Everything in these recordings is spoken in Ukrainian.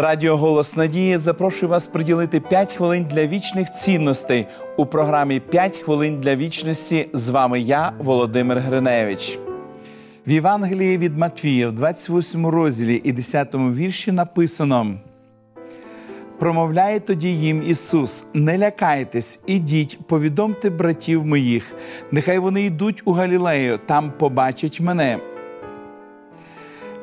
Радіо Голос Надії запрошує вас приділити 5 хвилин для вічних цінностей у програмі «5 хвилин для вічності. З вами я, Володимир Гриневич. В Євангелії від Матвія, в 28 розділі і 10 вірші написано. Промовляє тоді їм Ісус: Не лякайтесь, ідіть, повідомте братів моїх, нехай вони йдуть у Галілею, там побачать мене.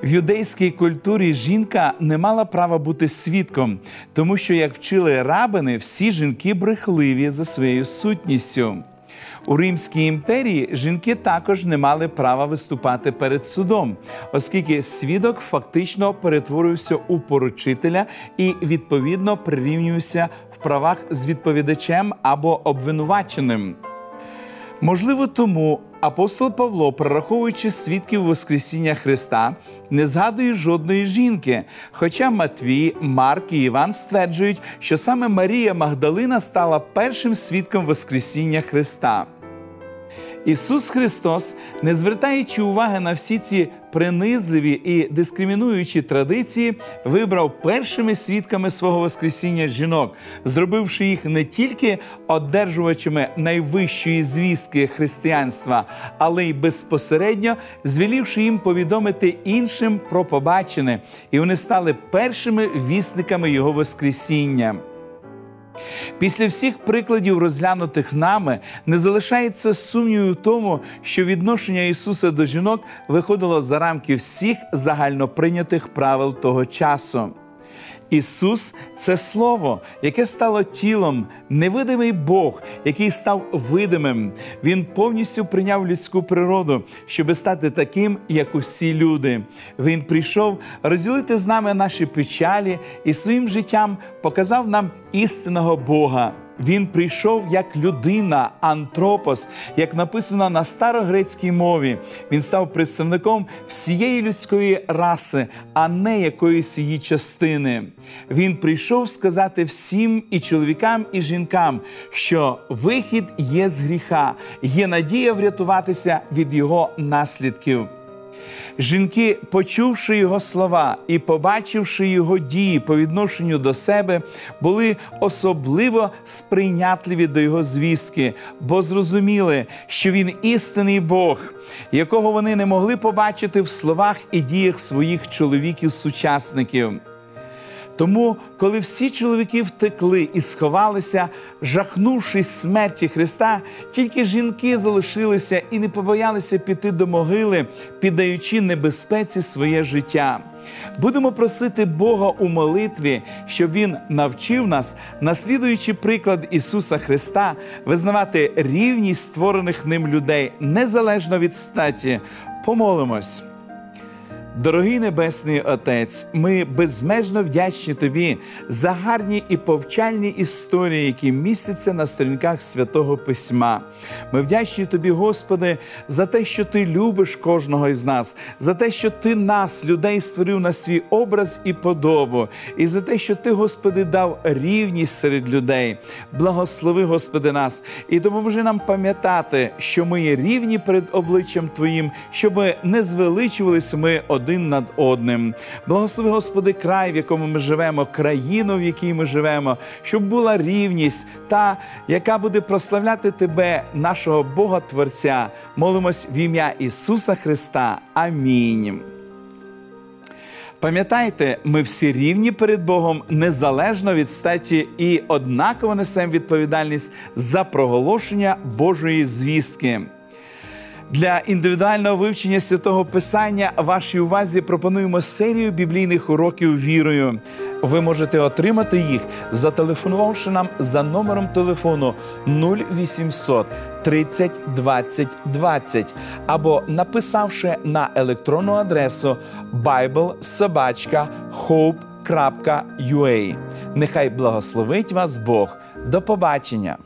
В юдейській культурі жінка не мала права бути свідком, тому що, як вчили рабини, всі жінки брехливі за своєю сутністю. У Римській імперії жінки також не мали права виступати перед судом, оскільки свідок фактично перетворився у поручителя і відповідно прирівнювався в правах з відповідачем або обвинуваченим. Можливо, тому апостол Павло, прораховуючи свідків Воскресіння Христа, не згадує жодної жінки. Хоча Матвій, Марк і Іван стверджують, що саме Марія Магдалина стала першим свідком Воскресіння Христа. Ісус Христос, не звертаючи уваги на всі ці принизливі і дискримінуючі традиції, вибрав першими свідками свого Воскресіння жінок, зробивши їх не тільки одержувачами найвищої звістки християнства, але й безпосередньо звелівши їм повідомити іншим про побачене, і вони стали першими вісниками Його Воскресіння. Після всіх прикладів, розглянутих нами, не залишається сумніву в тому, що відношення Ісуса до жінок виходило за рамки всіх загальноприйнятих правил того часу. Ісус це Слово, яке стало тілом, невидимий Бог, який став видимим. Він повністю прийняв людську природу, щоб стати таким, як усі люди. Він прийшов розділити з нами наші печалі і своїм життям показав нам істинного Бога. Він прийшов як людина, антропос, як написано на старогрецькій мові. Він став представником всієї людської раси, а не якоїсь її частини. Він прийшов сказати всім і чоловікам, і жінкам, що вихід є з гріха, є надія врятуватися від його наслідків. Жінки, почувши його слова і побачивши його дії по відношенню до себе, були особливо сприйнятливі до його звістки, бо зрозуміли, що він істинний Бог, якого вони не могли побачити в словах і діях своїх чоловіків-сучасників. Тому, коли всі чоловіки втекли і сховалися, жахнувшись смерті Христа, тільки жінки залишилися і не побоялися піти до могили, піддаючи небезпеці своє життя. Будемо просити Бога у молитві, щоб Він навчив нас, наслідуючи приклад Ісуса Христа, визнавати рівність створених ним людей незалежно від статі. Помолимось. Дорогий Небесний Отець, ми безмежно вдячні Тобі за гарні і повчальні історії, які містяться на сторінках святого Письма. Ми вдячні Тобі, Господи, за те, що Ти любиш кожного із нас, за те, що Ти нас, людей, створив на свій образ і подобу, і за те, що Ти, Господи, дав рівність серед людей. Благослови, Господи, нас, і допоможи нам пам'ятати, що ми є рівні перед обличчям Твоїм, щоб не звеличувалися ми один над одним. Благослови, Господи, край, в якому ми живемо, країну, в якій ми живемо, щоб була рівність, та, яка буде прославляти Тебе, нашого Бога Творця. Молимось в ім'я Ісуса Христа. Амінь. Пам'ятайте, ми всі рівні перед Богом незалежно від статі і однаково несемо відповідальність за проголошення Божої звістки. Для індивідуального вивчення святого Писання вашій увазі пропонуємо серію біблійних уроків вірою. Ви можете отримати їх, зателефонувавши нам за номером телефону 0800 30 20 20 або написавши на електронну адресу biblesobachka.hope.ua. Нехай благословить вас Бог. До побачення!